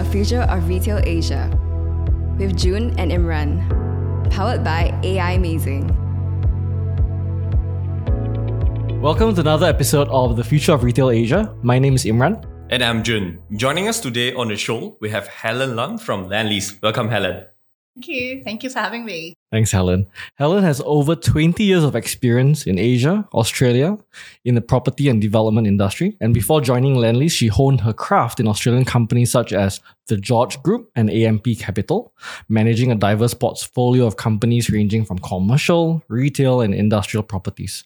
The Future of Retail Asia with Jun and Imran, powered by Aimazing. Welcome to another episode of The Future of Retail Asia. My name is Imran. And I'm Jun. Joining us today on the show, we have Helen Lam from Lendlease. Welcome, Helen. Thank you. Thank you for having me. Thanks, Helen. Helen has over 20 years of experience in Asia, Australia, in the property and development industry. And before joining Lendlease, she honed her craft in Australian companies such as the George Group and AMP Capital, managing a diverse portfolio of companies ranging from commercial, retail, and industrial properties.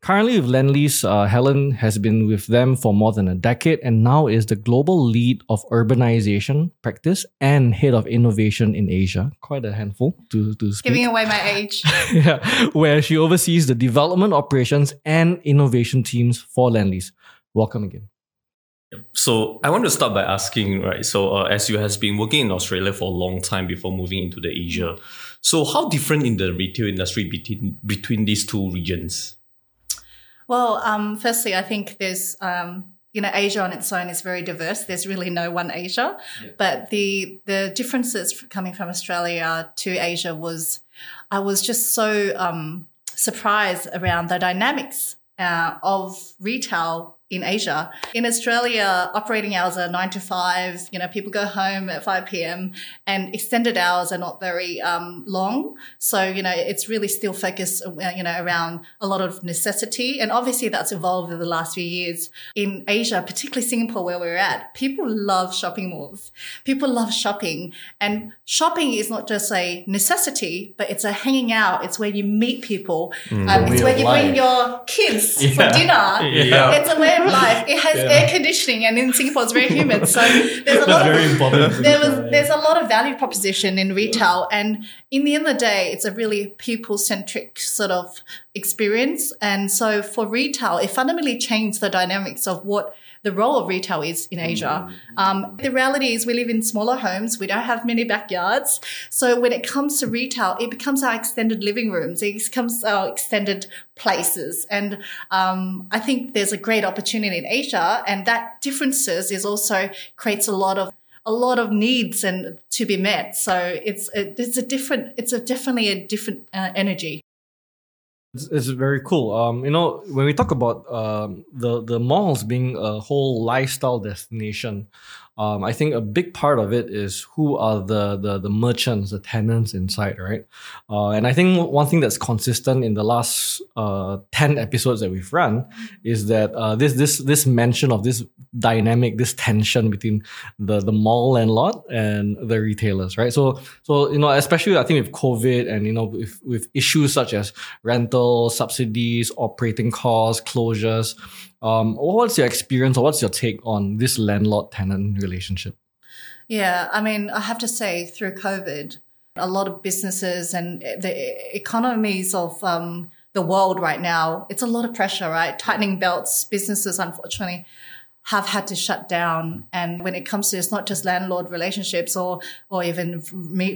Currently with Lendlease, uh, Helen has been with them for more than a decade and now is the global lead of urbanization practice and head of innovation in Asia. Quite a handful to, to speak. Giving away my age. yeah, where she oversees the development operations and innovation teams for Lendlease. Welcome again. So I want to start by asking, right? So uh, as you has been working in Australia for a long time before moving into the Asia, so how different in the retail industry between between these two regions? Well, um, firstly, I think there's um, you know Asia on its own is very diverse. There's really no one Asia, yeah. but the the differences coming from Australia to Asia was I was just so um, surprised around the dynamics uh, of retail in Asia. In Australia, operating hours are nine to five. You know, people go home at 5 p.m. and extended hours are not very um, long. So, you know, it's really still focused, uh, you know, around a lot of necessity. And obviously that's evolved over the last few years. In Asia, particularly Singapore, where we're at, people love shopping malls. People love shopping. And shopping is not just a necessity, but it's a hanging out. It's where you meet people. Mm, um, it's where you life. bring your kids yeah. for dinner. Yeah. It's a way life. It has yeah. air conditioning, and in Singapore it's very humid. So there's a lot very of important there was there's a lot of value proposition in retail, and in the end of the day, it's a really people centric sort of experience. And so for retail, it fundamentally changed the dynamics of what the role of retail is in Asia. Mm-hmm. Um, the reality is we live in smaller homes. We don't have many backyards. So when it comes to retail, it becomes our extended living rooms. It becomes our extended places. And um, I think there's a great opportunity in Asia and that differences is also creates a lot of a lot of needs and to be met. So it's it's a different it's a definitely a different uh, energy. It's, it's, very cool. Um, you know, when we talk about um, the the malls being a whole lifestyle destination, um, I think a big part of it is who are the, the, the merchants, the tenants inside, right? Uh, and I think one thing that's consistent in the last uh, 10 episodes that we've run is that uh, this, this, this mention of this dynamic, this tension between the, the mall landlord and the retailers, right? So, so, you know, especially I think with COVID and, you know, with, with issues such as rental, subsidies, operating costs, closures, um, what's your experience or what's your take on this landlord tenant relationship? Yeah, I mean, I have to say, through COVID, a lot of businesses and the economies of um, the world right now, it's a lot of pressure, right? Tightening belts, businesses, unfortunately, have had to shut down. And when it comes to it's not just landlord relationships or or even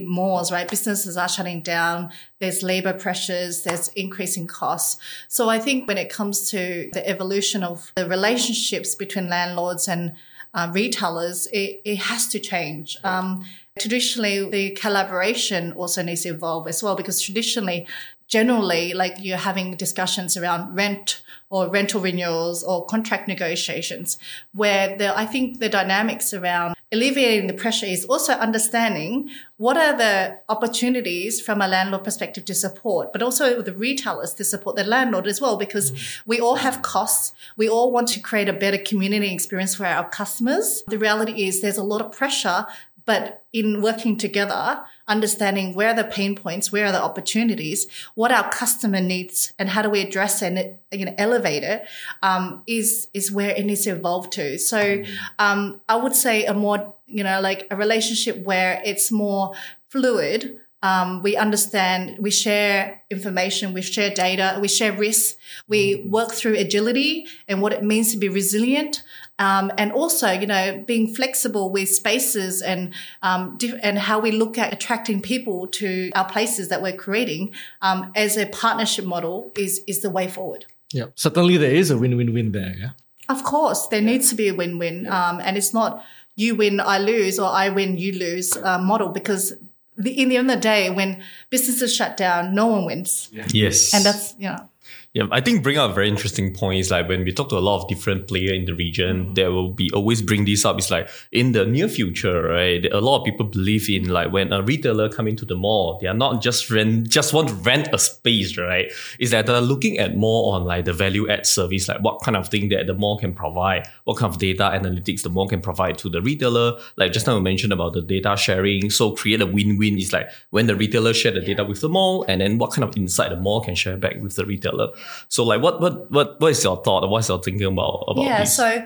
malls, right? Businesses are shutting down. There's labor pressures. There's increasing costs. So I think when it comes to the evolution of the relationships between landlords and uh, retailers, it, it has to change. Um, traditionally, the collaboration also needs to evolve as well because traditionally, generally, like you're having discussions around rent or rental renewals or contract negotiations, where the, I think the dynamics around alleviating the pressure is also understanding what are the opportunities from a landlord perspective to support, but also the retailers to support the landlord as well, because mm. we all have costs. We all want to create a better community experience for our customers. The reality is there's a lot of pressure but in working together, understanding where are the pain points, where are the opportunities, what our customer needs, and how do we address and you know, elevate it, um, is is where it needs to evolve to. So mm-hmm. um, I would say a more you know like a relationship where it's more fluid. Um, we understand, we share information, we share data, we share risks, we mm-hmm. work through agility and what it means to be resilient. Um, and also, you know, being flexible with spaces and um, and how we look at attracting people to our places that we're creating um, as a partnership model is is the way forward. Yeah, certainly there is a win-win-win there. Yeah, of course, there needs to be a win-win, um, and it's not you win, I lose, or I win, you lose uh, model because the, in the end of the day, when businesses shut down, no one wins. Yes. And that's, you know, Yeah, I think bring up a very interesting point is like when we talk to a lot of different players in the region, mm-hmm. there will be always bring this up. It's like in the near future, right? A lot of people believe in like when a retailer come into the mall, they are not just rent, just want to rent a space, right? Is that they're looking at more on like the value add service, like what kind of thing that the mall can provide, what kind of data analytics the mall can provide to the retailer. Like just now we mentioned about the data sharing. So create a win-win is like when the retailer share the data with the mall and then what kind of insight the mall can share back with the retailer. So like what what what what is your thought? What's your thinking about about yeah, this? so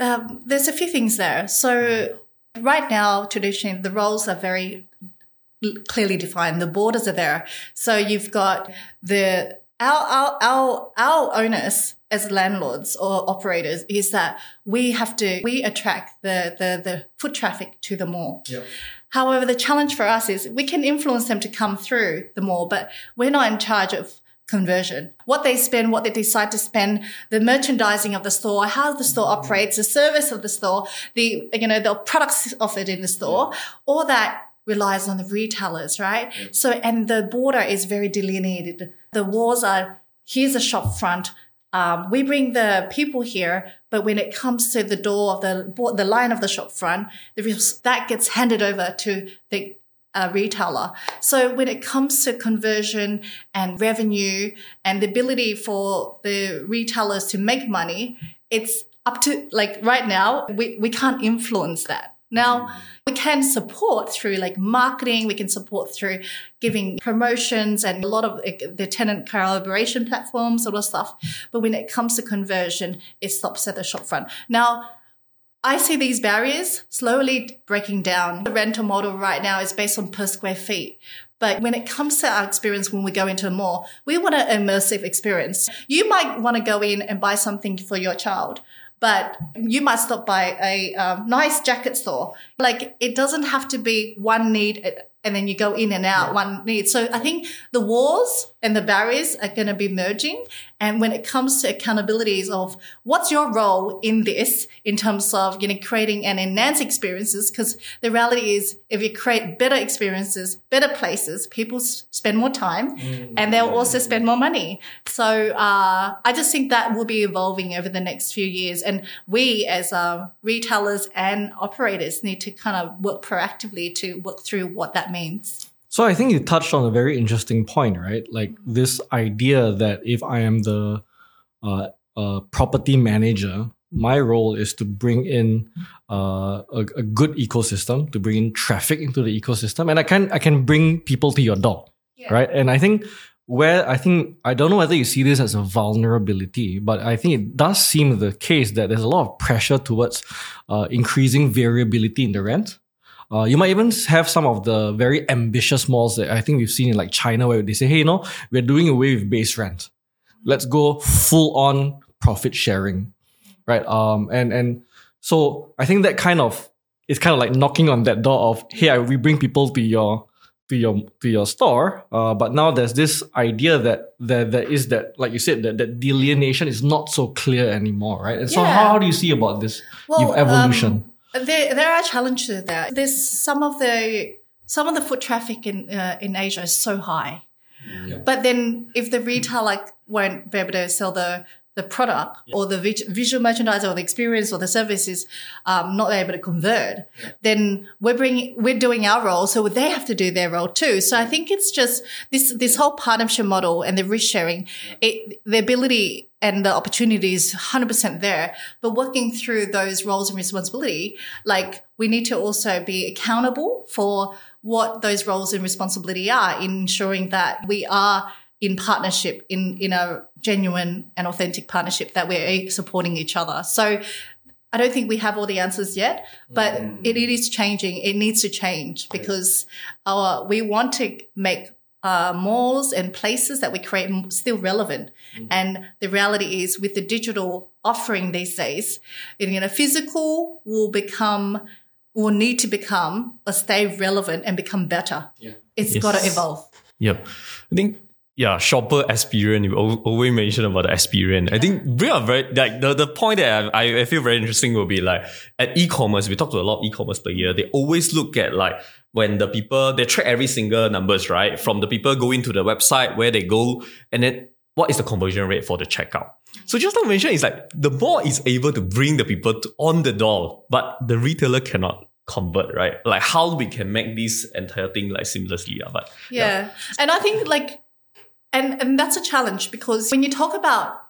um, there's a few things there. So right now, traditionally, the roles are very clearly defined. The borders are there. So you've got the our our our, our owners as landlords or operators is that we have to we attract the the the foot traffic to the mall. However, the challenge for us is we can influence them to come through the mall, but we're not in charge of conversion. What they spend, what they decide to spend, the merchandising of the store, how the store operates, the service of the store, the you know the products offered in the store, all that relies on the retailers, right? So and the border is very delineated. The walls are here's a shop front. Um, we bring the people here, but when it comes to the door of the the line of the shop front, that gets handed over to the uh, retailer. So when it comes to conversion and revenue and the ability for the retailers to make money, it's up to like right now we, we can't influence that. Now we can support through like marketing, we can support through giving promotions and a lot of the tenant collaboration platforms, sort of stuff. But when it comes to conversion, it stops at the shop front. Now I see these barriers slowly breaking down. The rental model right now is based on per square feet. But when it comes to our experience when we go into a mall, we want an immersive experience. You might want to go in and buy something for your child, but you might stop by a um, nice jacket store. Like it doesn't have to be one need and then you go in and out one need. So I think the walls and the barriers are going to be merging. And when it comes to accountabilities of what's your role in this in terms of, you know, creating and enhance experiences, because the reality is if you create better experiences, better places, people s- spend more time and they'll also spend more money. So, uh, I just think that will be evolving over the next few years. And we as, uh, retailers and operators need to kind of work proactively to work through what that means. So I think you touched on a very interesting point, right? Like this idea that if I am the uh, uh, property manager, my role is to bring in uh, a, a good ecosystem, to bring in traffic into the ecosystem, and I can I can bring people to your door, right? And I think where I think I don't know whether you see this as a vulnerability, but I think it does seem the case that there's a lot of pressure towards uh, increasing variability in the rent. Uh, you might even have some of the very ambitious malls that I think we've seen in like China where they say, hey, you know, we're doing away with base rent. Let's go full on profit sharing. Right. Um, and, and so I think that kind of is kind of like knocking on that door of, hey, I- we bring people to your to your to your store. Uh, but now there's this idea that there, there is that, like you said, that, that delineation is not so clear anymore, right? And so how, how do you see about this Well, evolution? um, there, there are challenges there. There's some of the some of the foot traffic in uh, in Asia is so high, but then if the retailer won't be able to sell the the product or the visual merchandise or the experience or the services um, not able to convert, then we're bringing we're doing our role, so they have to do their role too. So I think it's just this this whole partnership model and the risk sharing, it, the ability and the opportunity is 100% there. But working through those roles and responsibility, like we need to also be accountable for what those roles and responsibility are in ensuring that we are in partnership, in, in a genuine and authentic partnership that we're supporting each other. So I don't think we have all the answers yet, but mm. it, it is changing. It needs to change because our, we want to make uh, malls and places that we create still relevant. And the reality is, with the digital offering these days, you know, physical will become, will need to become or stay relevant and become better. Yeah. It's Yes. got to evolve. Yep. I think yeah, shopper experience. You al- always mention about the experience. I think we are very like the, the point that I, I feel very interesting will be like at e-commerce. We talk to a lot of e-commerce player. They always look at like when the people they track every single numbers right from the people going to the website where they go and then what is the conversion rate for the checkout. So just to mention, it's like the mall is able to bring the people to, on the door, but the retailer cannot convert, right? Like how we can make this entire thing like seamlessly. Ah, yeah, but yeah. And I think like, and, and that's a challenge because when you talk about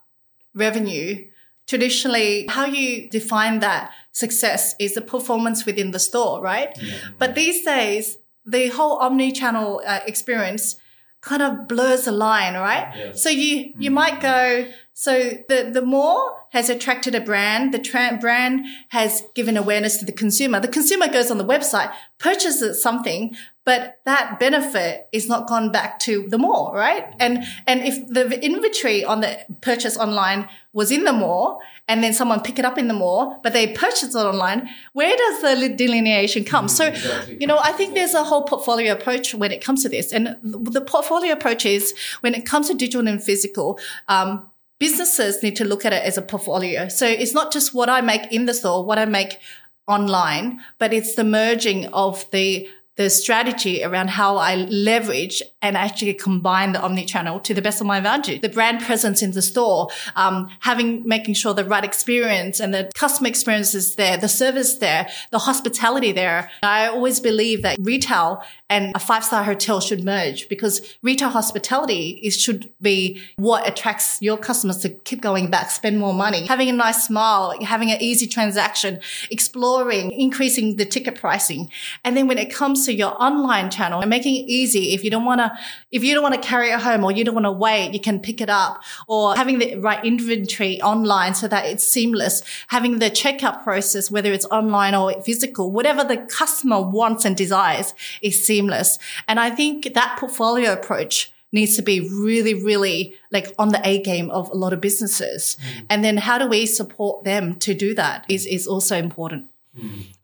revenue, traditionally how you define that success is the performance within the store, right? But these days, the whole omni-channel uh, experience kind of blurs the line, right? So you you might go. So the the more has attracted a brand, the tra- brand has given awareness to the consumer. The consumer goes on the website, purchases something, but that benefit is not gone back to the mall, right? And and if the inventory on the purchase online was in the mall and then someone pick it up in the mall, but they purchased it online, where does the delineation come? So, you know, I think there's a whole portfolio approach when it comes to this. And the portfolio approach is when it comes to digital and physical, um, businesses need to look at it as a portfolio. So it's not just what I make in the store, what I make online, but it's the merging of the the strategy around how I leverage and actually combine the omni-channel to the best of my advantage. The brand presence in the store, um, having, making sure the right experience and the customer experience is there, the service there, the hospitality there. I always believe that retail and a five-star hotel should merge because retail hospitality is, should be what attracts your customers to keep going back, spend more money, having a nice smile, having an easy transaction, exploring, increasing the ticket pricing. And then when it comes to your online channel and making it easy, if you don't want to, if you don't want to carry it home or you don't want to wait, you can pick it up or having the right inventory online so that it's seamless, having the checkout process, whether it's online or physical, whatever the customer wants and desires is seamless. And I think that portfolio approach needs to be really, really like on the A game of a lot of businesses. Mm. And then how do we support them to do that is, is also important.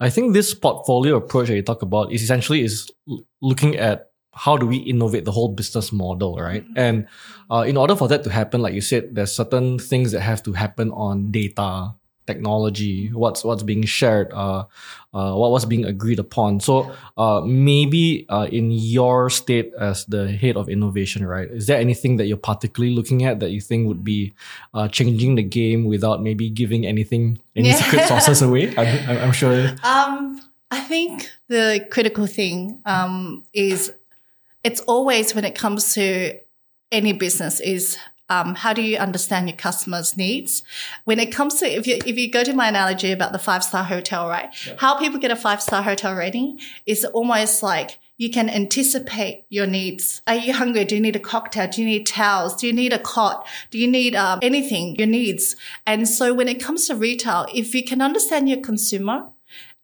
I think this portfolio approach that you talk about is essentially is looking at how do we innovate the whole business model, right? Mm-hmm. And uh, in order for that to happen, like you said, there's certain things that have to happen on data, technology, what's what's being shared, uh, uh, what was being agreed upon. So uh, maybe uh, in your state as the head of innovation, right? Is there anything that you're particularly looking at that you think would be uh, changing the game without maybe giving anything, any yeah. secret sauces away? I'm, I'm, sure. Um, I think the critical thing um, is it's always when it comes to any business is um, how do you understand your customers' needs? When it comes to if you if you go to my analogy about the five star hotel, right? Yeah. How people get a five star hotel rating is almost like you can anticipate your needs. Are you hungry? Do you need a cocktail? Do you need towels? Do you need a cot? Do you need um, anything? Your needs. And so when it comes to retail, if you can understand your consumer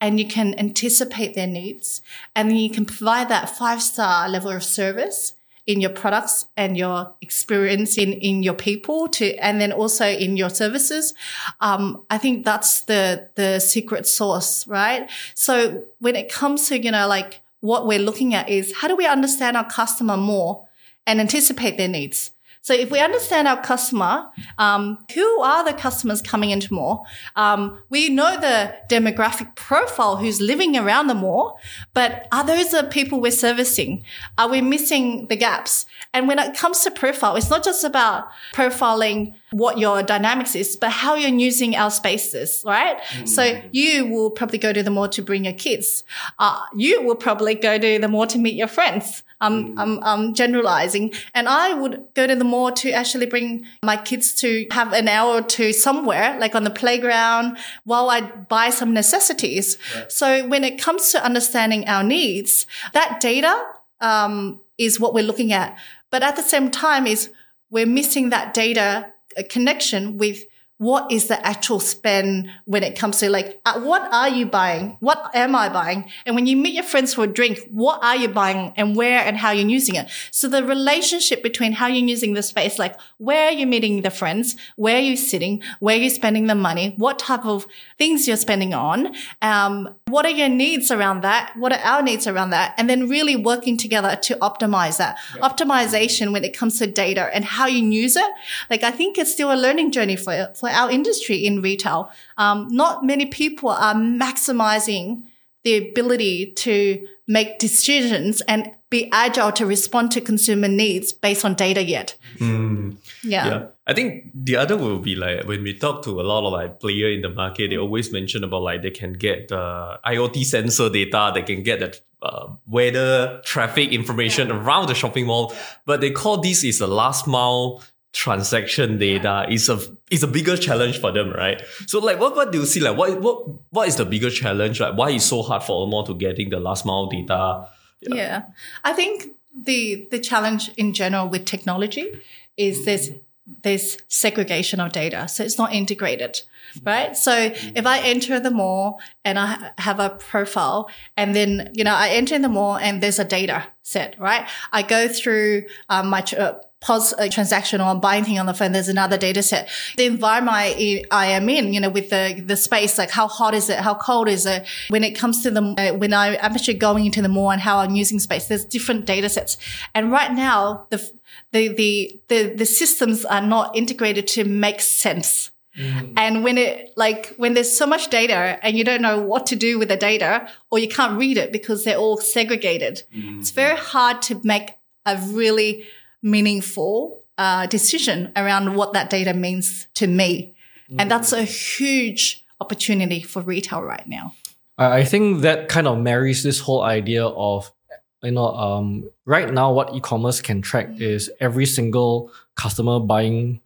and you can anticipate their needs and then you can provide that five star level of service in your products and your experience in, in your people to, and then also in your services. Um, I think that's the, the secret sauce, right? So when it comes to, you know, like what we're looking at is how do we understand our customer more and anticipate their needs? So if we understand our customer, um, who are the customers coming into mall? Um, we know the demographic profile who's living around the mall, but are those the people we're servicing? Are we missing the gaps? And when it comes to profile, it's not just about profiling what your dynamics is, but how you're using our spaces, right? Mm. So you will probably go to the mall to bring your kids. Uh, you will probably go to the mall to meet your friends. I'm, mm. I'm, I'm generalizing. And I would go to the mall to actually bring my kids to have an hour or two somewhere, like on the playground, while I buy some necessities. Right. So when it comes to understanding our needs, that data, um, is what we're looking at. But at the same time is we're missing that data connection with what is the actual spend when it comes to like uh, what are you buying? What am i buying? And when you meet your friends for a drink what are you buying and where and how you're using it? So the relationship between how you're using the space like where are you meeting the friends? Where are you sitting? Where are you spending the money? What type of things you're spending on? Um, What are your needs around that? What are our needs around that? And then really working together to optimize that. Optimization when it comes to data and how you use it. Like I think it's still a learning journey for, for our industry in retail. Um, not many people are maximizing the ability to make decisions and be agile to respond to consumer needs based on data yet. Mm. Yeah. Yeah. I think the other will be like when we talk to a lot of like player in the market, they always mention about like they can get the IoT sensor data, they can get the uh, weather traffic information around the shopping mall, but they call this is a last mile transaction data is a is a bigger challenge for them, right? So like what what do you see like what what what is the bigger challenge? Like why is so hard for more to getting the last mile data? Yeah. yeah. I think the the challenge in general with technology is this there's segregation of data. So it's not integrated, right? So if I enter the mall and I have a profile and then, you know, I enter in the mall and there's a data set, right? I go through um, my, uh, pause a transaction or thing on the phone, there's another data set. The environment I, I, am in, you know, with the, the space, like how hot is it? How cold is it? When it comes to the, uh, when I, I'm actually going into the mall and how I'm using space, there's different data sets. And right now, the, the, the, the, the systems are not integrated to make sense. Mm. And when it, like, when there's so much data and you don't know what to do with the data or you can't read it because they're all segregated, mm. it's very hard to make a really meaningful uh, decision around what that data means to me. Mm. And that's a huge opportunity for retail right now. I think that kind of marries this whole idea of you know um, right now what e-commerce can track mm. is every single customer buying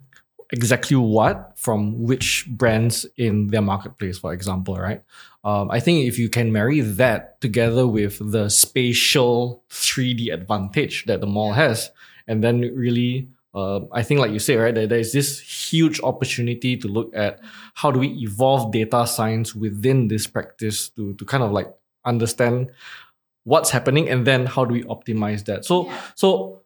exactly what from which brands in their marketplace for example right um, i think if you can marry that together with the spatial 3d advantage that the mall has and then really uh, I think, like you say, right, there, there's this huge opportunity to look at how do we evolve data science within this practice to, to kind of like understand what's happening and then how do we optimize that. So, yeah. so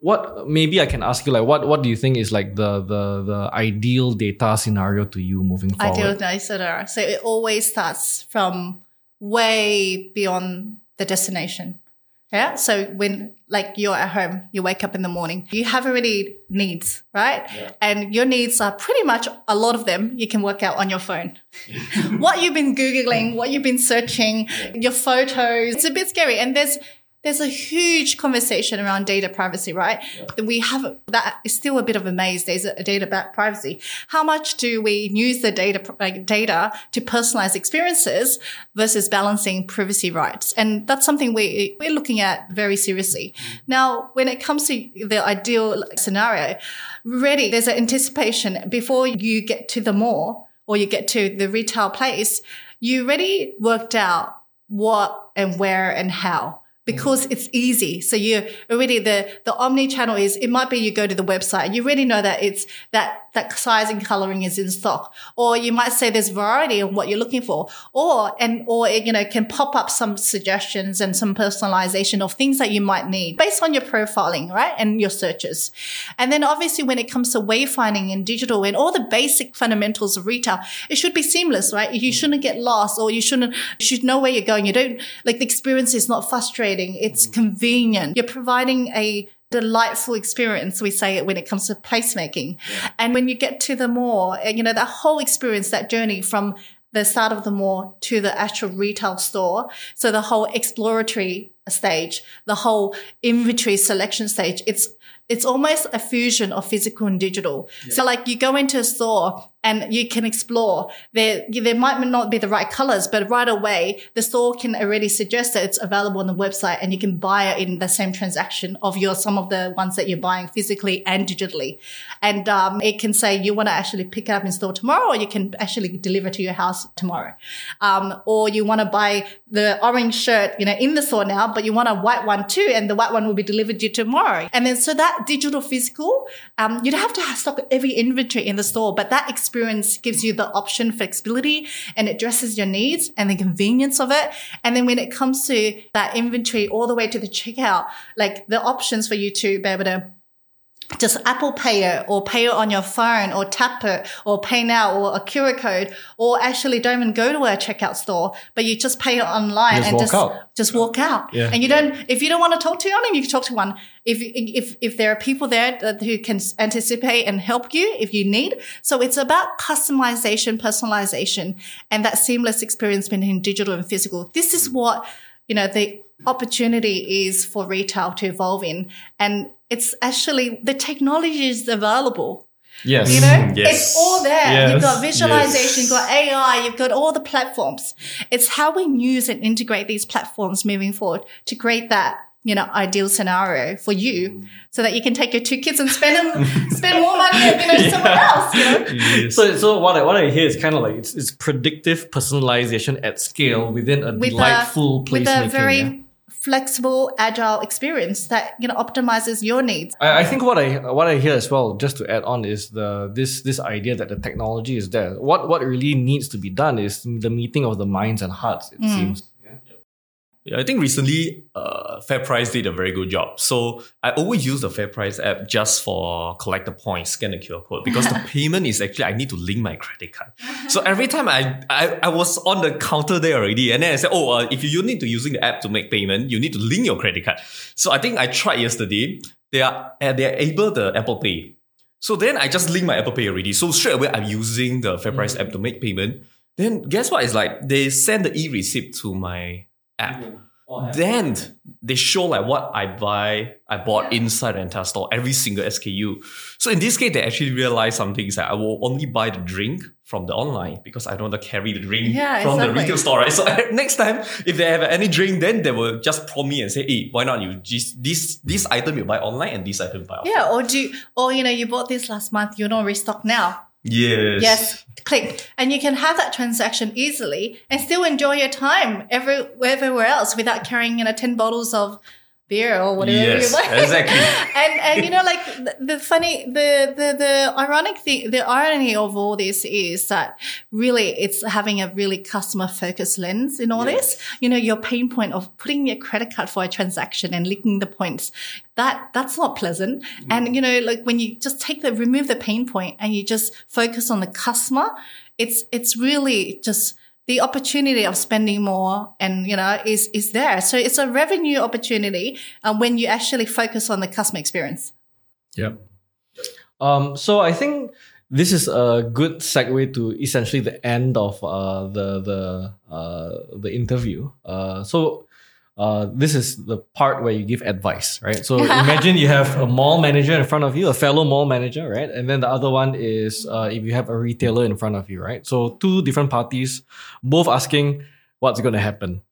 what maybe I can ask you like what what do you think is like the the the ideal data scenario to you moving forward? Ideal data scenario. So it always starts from way beyond the destination. Yeah. So when like you're at home, you wake up in the morning, you have already needs, right? Yeah. And your needs are pretty much a lot of them you can work out on your phone. what you've been Googling, what you've been searching, yeah. your photos. It's a bit scary. And there's there's a huge conversation around data privacy, right? Yeah. We have that is still a bit of a maze. There's a data about privacy. How much do we use the data like data to personalize experiences versus balancing privacy rights? And that's something we we're looking at very seriously. Mm. Now, when it comes to the ideal scenario, ready there's an anticipation before you get to the mall or you get to the retail place. You already worked out what and where and how Mm. because it's easy. So you already the the omni channel is it might be you go to the website you already know that it's that that size and coloring is in stock, or you might say there's variety of what you're looking for, or and or it, you know can pop up some suggestions and some personalization of things that you might need based on your profiling, right, and your searches. And then obviously when it comes to wayfinding and digital and all the basic fundamentals of retail, it should be seamless, right? You mm. shouldn't get lost, or you shouldn't you should know where you're going. You don't like the experience is not frustrating it's mm. convenient. You're providing a delightful experience, we say it when it comes to placemaking. Yeah. And when you get to the mall, uh, you know, that whole experience, that journey from the start of the mall to the actual retail store. So the whole exploratory stage, the whole inventory selection stage, it's it's almost a fusion of physical and digital. Yeah. So like you go into a store and you can explore. There, there might not be the right colors, but right away, the store can already suggest that it's available on the website and you can buy it in the same transaction of your, some of the ones that you're buying physically and digitally. And, um, it can say you want to actually pick it up in store tomorrow or you can actually deliver to your house tomorrow. Um, or you want to buy the orange shirt, you know, in the store now, but you want a white one too. And the white one will be delivered to you tomorrow. And then, so that digital physical, um, you don't have to have stock every inventory in the store, but that experience experience gives you the option flexibility and it addresses your needs and the convenience of it. And then when it comes to that inventory all the way to the checkout, like the options for you to be able to just Apple Pay it or pay it on your phone or tap it or pay now or a QR code or actually don't even go to a checkout store, but you just pay it online Just and just, out. just walk out. Yeah. And you don't, if you don't want to talk to anyone, you can talk to one. If, if, if there are people there that, who can anticipate and help you if you need. So it's about customization, personalization and that seamless experience between digital and physical. This is what, you know, the opportunity is for retail to evolve in. And it's actually the technology is available. Yes. You know, mm, Yes. it's all there. Yes. You've got visualization, Yes. you've got AI, you've got all the platforms. It's how we use and integrate these platforms moving forward to create that, you know, ideal scenario for you so that you can take your two kids and spend them, spend more money, you know, somewhere else, you know? So, so what I, what I hear is kind of like it's, it's predictive personalization at scale mm. within a With delightful a, place with a making, very yeah? Flexible, agile experience that, you know, optimizes your needs. I, I think what I what I hear as well, just to add on, is the this this idea that the technology is there. What what really needs to be done is the meeting of the minds and hearts. It Mm. seems. Yeah, I think recently uh, FairPrice did a very good job. So I always use the FairPrice app just for collect the points, scan the QR code because the payment is actually I need to link my credit card. So every time I, I I was on the counter there already, and then I said, oh, uh, if you need to using the app to make payment, you need to link your credit card. So I think I tried yesterday. They are uh, they are able the Apple Pay. So then I just link my Apple Pay already. So straight away I'm using the FairPrice app to make payment. Then guess what? It's like they send the e-receipt to my app. Then they show like what I buy, I bought inside the entire store, every single SKU. So in this case, they actually realized something is that I will only buy the drink from the online because I don't want to carry the drink Yeah, from the retail store, right? So next time, if they have any drink, then they will just prompt me and say, hey, why not you just this this item you buy online and this item you buy offline. Yeah. Or do, you, or, you know, you bought this last month, you don't restock now. Yes. Yes, click. And you can have that transaction easily and still enjoy your time every, everywhere else without carrying, you know, 10 bottles of beer or whatever Yes, you buy. exactly. and, and, you know, like the, the funny, the, the, the ironic thing, the irony of all this is that really it's having a really customer focused lens in all this. You know, your pain point of putting your credit card for a transaction and linking the points. That, that's not pleasant. Mm. And, you know, like when you just take the, remove the pain point and you just focus on the customer, it's, it's really just, the opportunity of spending more and you know is is there so it's a revenue opportunity um, when you actually focus on the customer experience Yep. Um, so I think this is a good segue to essentially the end of uh, the the uh, the interview. Uh, so uh, this is the part where you give advice, right? So imagine you have a mall manager in front of you, a fellow mall manager, right? And then the other one is uh, if you have a retailer in front of you, right? So two different parties, both asking what's going to happen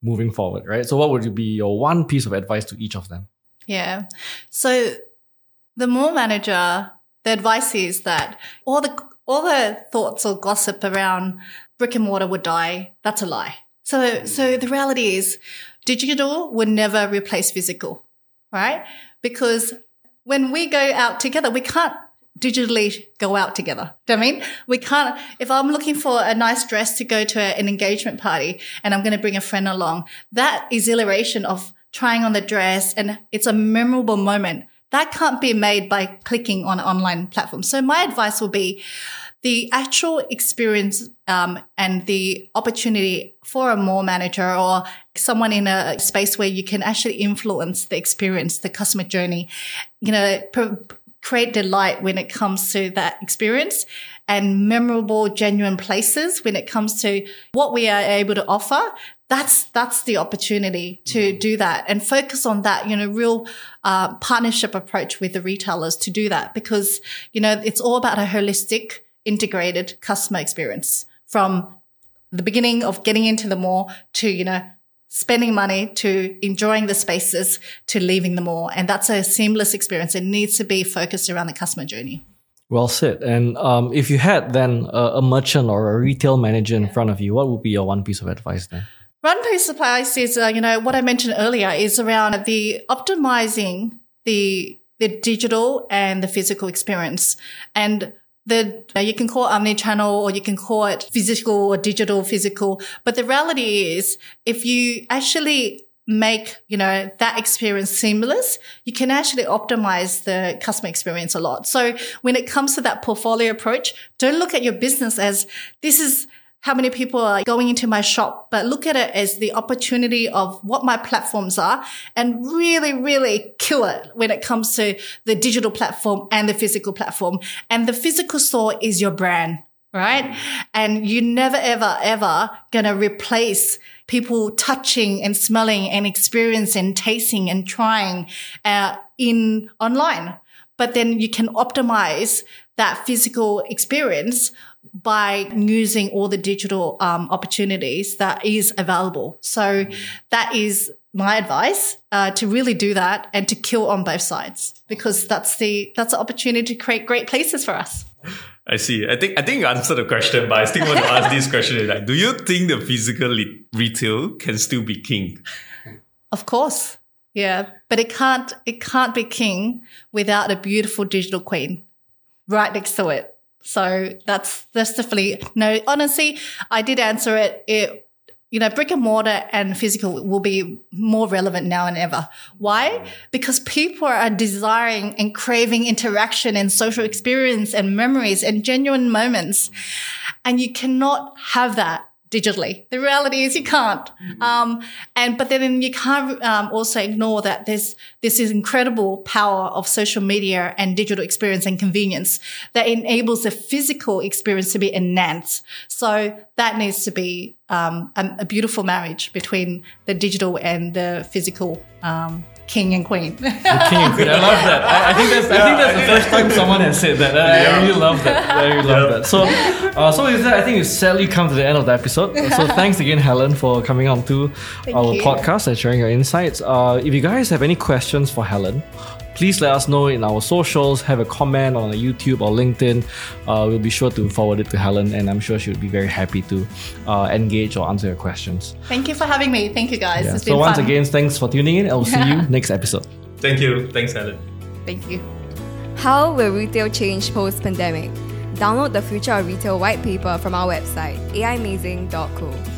moving forward, right? So what would be your one piece of advice to each of them? yeah so the mall manager the advice is that all the all the thoughts or gossip around brick and mortar would die that's a lie so so the reality is digital would never replace physical right because when we go out together we can't digitally go out together. Do you know I mean? We can't, if I'm looking for a nice dress to go to an engagement party and I'm going to bring a friend along, that exhilaration of trying on the dress and it's a memorable moment that can't be made by clicking on an online platform. So my advice will be the actual experience um, and the opportunity for a more manager or someone in a space where you can actually influence the experience, the customer journey, you know, pro- create delight when it comes to that experience and memorable, genuine places when it comes to what we are able to offer. That's, that's the opportunity to do that and focus on that, you know, real, uh, partnership approach with the retailers to do that because, you know, it's all about a holistic, integrated customer experience from the beginning of getting into the mall to, you know, spending money to enjoying the spaces to leaving the mall. And that's a seamless experience. It needs to be focused around the customer journey. Well said. And um, if you had then a, a merchant or a retail manager in front of you, what would be your one piece of advice then? One piece of advice is, uh, you know, what I mentioned earlier is around the optimizing the the digital and the physical experience. And the you can call it omni-channel or you can call it physical or digital physical. But the reality is if you actually make, you know, that experience seamless, you can actually optimize the customer experience a lot. So when it comes to that portfolio approach, don't look at your business as this is how many people are going into my shop, but look at it as the opportunity of what my platforms are and really, really kill it when it comes to the digital platform and the physical platform. And the physical store is your brand, right? And you never, ever, ever gonna replace people touching and smelling and experiencing tasting and trying uh, in online. But then you can optimize that physical experience by using all the digital um, opportunities that is available. So that is my advice uh, to really do that and to kill on both sides because that's the that's the opportunity to create great places for us. I see. I think I think you answered the question, but I still want to ask this question: like, do you think the physical le- retail can still be king? Of course, yeah, but it can't it can't be king without a beautiful digital queen right next to it. So that's that's definitely no. Honestly, I did answer it. It you know, brick and mortar and physical will be more relevant now and ever. Why? Because people are desiring and craving interaction and social experience and memories and genuine moments. And you cannot have that digitally. The reality is you can't. Um, and, but then you can't um, also ignore that there's this is incredible power of social media and digital experience and convenience that enables the physical experience to be enhanced. So that needs to be um, a, a, beautiful marriage between the digital and the physical um, king and queen. the king and queen. I love that. I, I think that's. I think that's the first time someone has said that. I, yeah. Really love that. I really love that. So, uh, so with that, I think we sadly come to the end of the episode. So thanks again, Helen, for coming on to Thank our you. podcast and sharing your insights. Uh, if you guys have any questions for Helen, please let us know in our socials, have a comment on YouTube or LinkedIn. Uh, we'll be sure to forward it to Helen, and I'm sure she would be very happy to uh, engage or answer your questions. Thank you for having me. Thank you, guys. Yeah. so, once fun. again, thanks for tuning in. I'll see you next episode. Thank you. Thanks, Helen. Thank you. How will retail change post pandemic? Download the Future of Retail white paper from our website, aimazing.co.